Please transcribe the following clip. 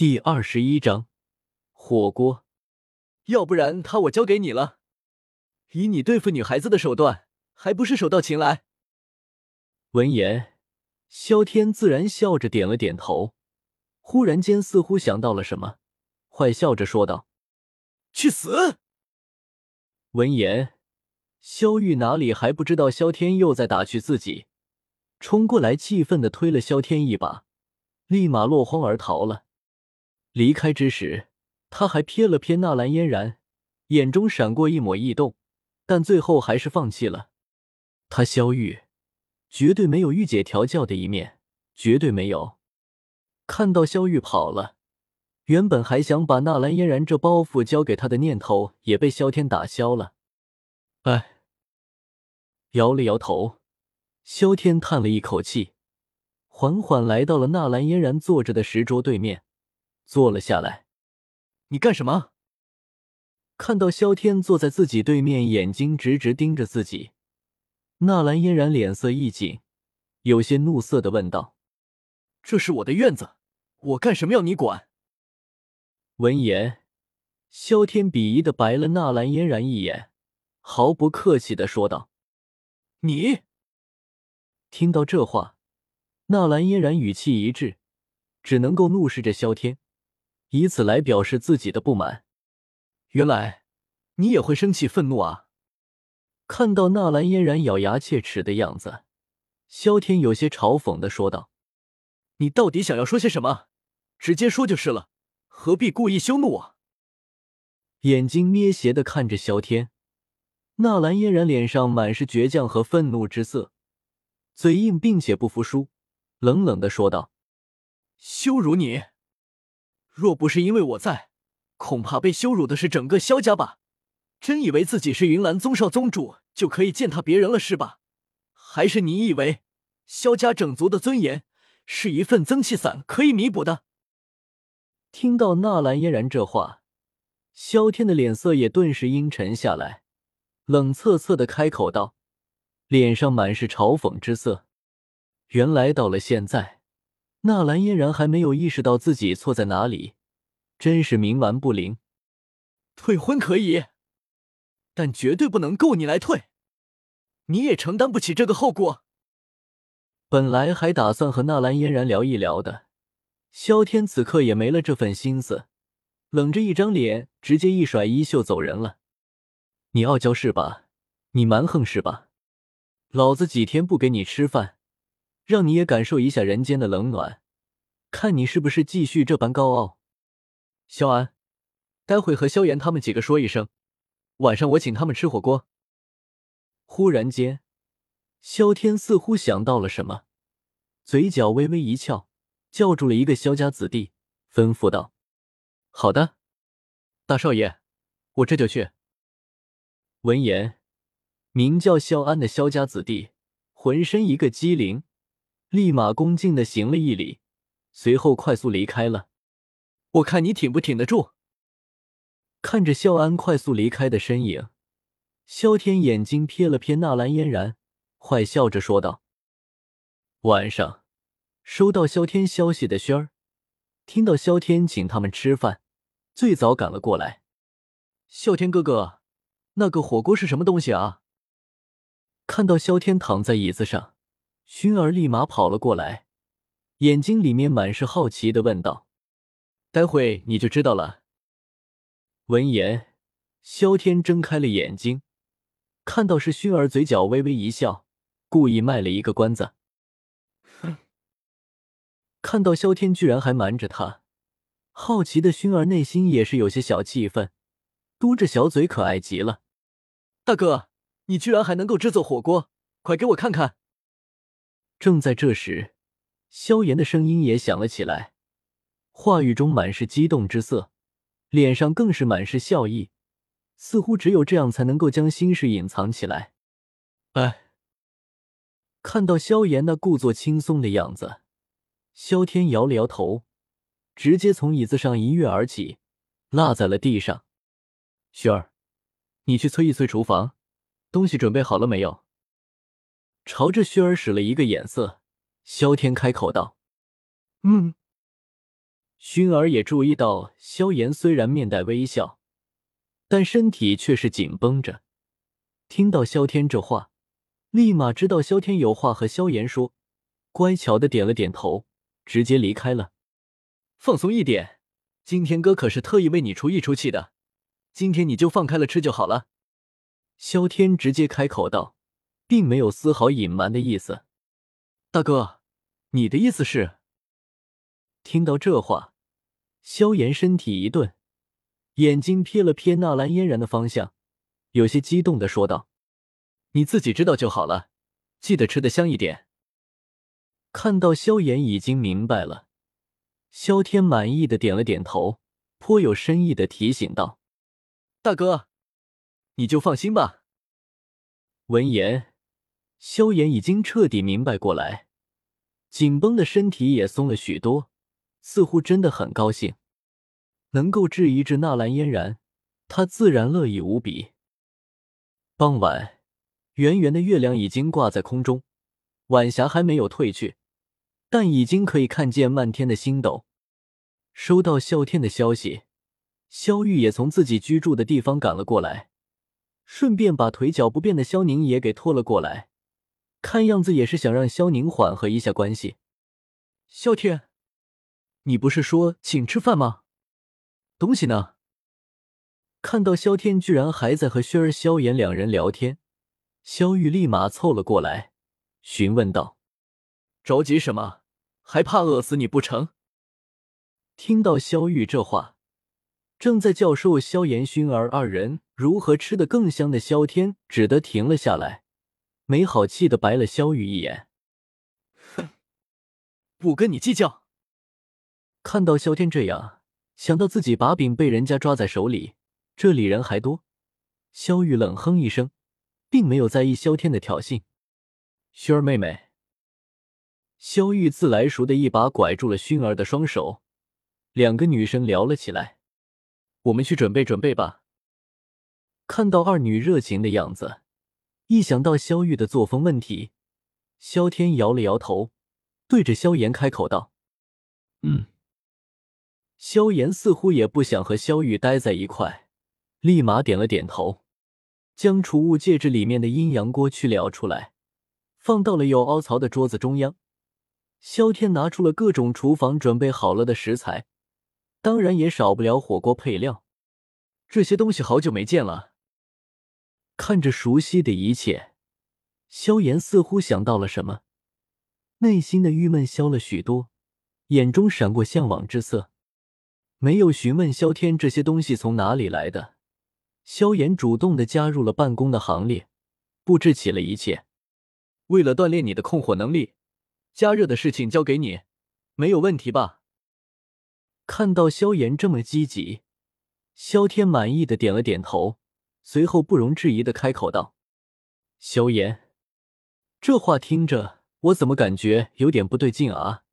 第二十一章火锅。要不然他我交给你了。以你对付女孩子的手段，还不是手到擒来？闻言，萧天自然笑着点了点头。忽然间，似乎想到了什么，坏笑着说道：“去死！”闻言，萧玉哪里还不知道萧天又在打趣自己，冲过来气愤的推了萧天一把，立马落荒而逃了。离开之时，他还瞥了瞥纳兰嫣然，眼中闪过一抹异动，但最后还是放弃了。他萧玉绝对没有御姐调教的一面，绝对没有。看到萧玉跑了，原本还想把纳兰嫣然这包袱交给他的念头也被萧天打消了。哎，摇了摇头，萧天叹了一口气，缓缓来到了纳兰嫣然坐着的石桌对面，坐了下来。你干什么？看到萧天坐在自己对面，眼睛直直盯着自己，纳兰嫣然脸色一紧，有些怒色的问道：“这是我的院子，我干什么要你管？”闻言，萧天鄙夷的白了纳兰嫣然一眼，毫不客气的说道：“你。”听到这话，纳兰嫣然语气一滞，只能够怒视着萧天。以此来表示自己的不满。原来你也会生气愤怒啊！看到纳兰嫣然咬牙切齿的样子，萧天有些嘲讽的说道：“你到底想要说些什么？直接说就是了，何必故意羞怒啊？”眼睛咩斜的看着萧天，纳兰嫣然脸上满是倔强和愤怒之色，嘴硬并且不服输，冷冷的说道：“羞辱你！”若不是因为我在，恐怕被羞辱的是整个萧家吧？真以为自己是云岚宗少宗主就可以践踏别人了是吧？还是你以为萧家整族的尊严是一份增气散可以弥补的？听到纳兰嫣然这话，萧天的脸色也顿时阴沉下来，冷恻恻的开口道，脸上满是嘲讽之色。原来到了现在。纳兰嫣然还没有意识到自己错在哪里，真是冥顽不灵。退婚可以，但绝对不能够你来退，你也承担不起这个后果。本来还打算和纳兰嫣然聊一聊的，萧天此刻也没了这份心思，冷着一张脸，直接一甩衣袖走人了。你傲娇是吧？你蛮横是吧？老子几天不给你吃饭。让你也感受一下人间的冷暖，看你是不是继续这般高傲。萧安，待会和萧炎他们几个说一声，晚上我请他们吃火锅。忽然间，萧天似乎想到了什么，嘴角微微一翘，叫住了一个萧家子弟，吩咐道：“好的，大少爷，我这就去。”闻言，名叫萧安的萧家子弟浑身一个机灵。立马恭敬的行了一礼，随后快速离开了。我看你挺不挺得住？看着肖安快速离开的身影，萧天眼睛瞥了瞥纳兰嫣然，坏笑着说道：“晚上收到萧天消息的轩儿，听到萧天请他们吃饭，最早赶了过来。啸天哥哥，那个火锅是什么东西啊？”看到萧天躺在椅子上。薰儿立马跑了过来，眼睛里面满是好奇的问道：“待会你就知道了。”闻言，萧天睁开了眼睛，看到是薰儿，嘴角微微一笑，故意卖了一个关子。哼！看到萧天居然还瞒着他，好奇的熏儿内心也是有些小气愤，嘟着小嘴，可爱极了。大哥，你居然还能够制作火锅，快给我看看！正在这时，萧炎的声音也响了起来，话语中满是激动之色，脸上更是满是笑意，似乎只有这样才能够将心事隐藏起来。哎，看到萧炎那故作轻松的样子，萧天摇了摇头，直接从椅子上一跃而起，落在了地上。雪儿，你去催一催厨房，东西准备好了没有？朝着雪儿使了一个眼色，萧天开口道：“嗯。”薰儿也注意到，萧炎虽然面带微笑，但身体却是紧绷着。听到萧天这话，立马知道萧天有话和萧炎说，乖巧的点了点头，直接离开了。放松一点，今天哥可是特意为你出一出气的，今天你就放开了吃就好了。萧天直接开口道，并没有丝毫隐瞒的意思。大哥，你的意思是？听到这话，萧炎身体一顿，眼睛瞥了瞥纳兰嫣然的方向，有些激动的说道：“你自己知道就好了，记得吃的香一点。”看到萧炎已经明白了，萧天满意的点了点头，颇有深意的提醒道：“大哥，你就放心吧。”闻言，萧炎已经彻底明白过来，紧绷的身体也松了许多。似乎真的很高兴，能够治一治纳兰嫣然，他自然乐意无比。傍晚，圆圆的月亮已经挂在空中，晚霞还没有褪去，但已经可以看见漫天的星斗。收到萧天的消息，萧玉也从自己居住的地方赶了过来，顺便把腿脚不便的萧宁也给拖了过来，看样子也是想让萧宁缓和一下关系。萧天。你不是说请吃饭吗？东西呢？看到萧天居然还在和轩儿、萧炎两人聊天，萧玉立马凑了过来，询问道：“着急什么？还怕饿死你不成？”听到萧玉这话，正在教授萧炎、熏儿二人如何吃得更香的萧天只得停了下来，没好气的白了萧玉一眼：“哼，不跟你计较。”看到萧天这样，想到自己把柄被人家抓在手里，这里人还多，萧玉冷哼一声，并没有在意萧天的挑衅。薰儿妹妹，萧玉自来熟的一把拐住了薰儿的双手，两个女生聊了起来。我们去准备准备吧。看到二女热情的样子，一想到萧玉的作风问题，萧天摇了摇头，对着萧炎开口道：“嗯。”萧炎似乎也不想和萧玉待在一块，立马点了点头，将储物戒指里面的阴阳锅去了出来，放到了有凹槽的桌子中央。萧天拿出了各种厨房准备好了的食材，当然也少不了火锅配料。这些东西好久没见了，看着熟悉的一切，萧炎似乎想到了什么，内心的郁闷消了许多，眼中闪过向往之色。没有询问萧天这些东西从哪里来的，萧炎主动的加入了办公的行列，布置起了一切。为了锻炼你的控火能力，加热的事情交给你，没有问题吧？看到萧炎这么积极，萧天满意的点了点头，随后不容置疑的开口道：“萧炎，这话听着我怎么感觉有点不对劲啊？”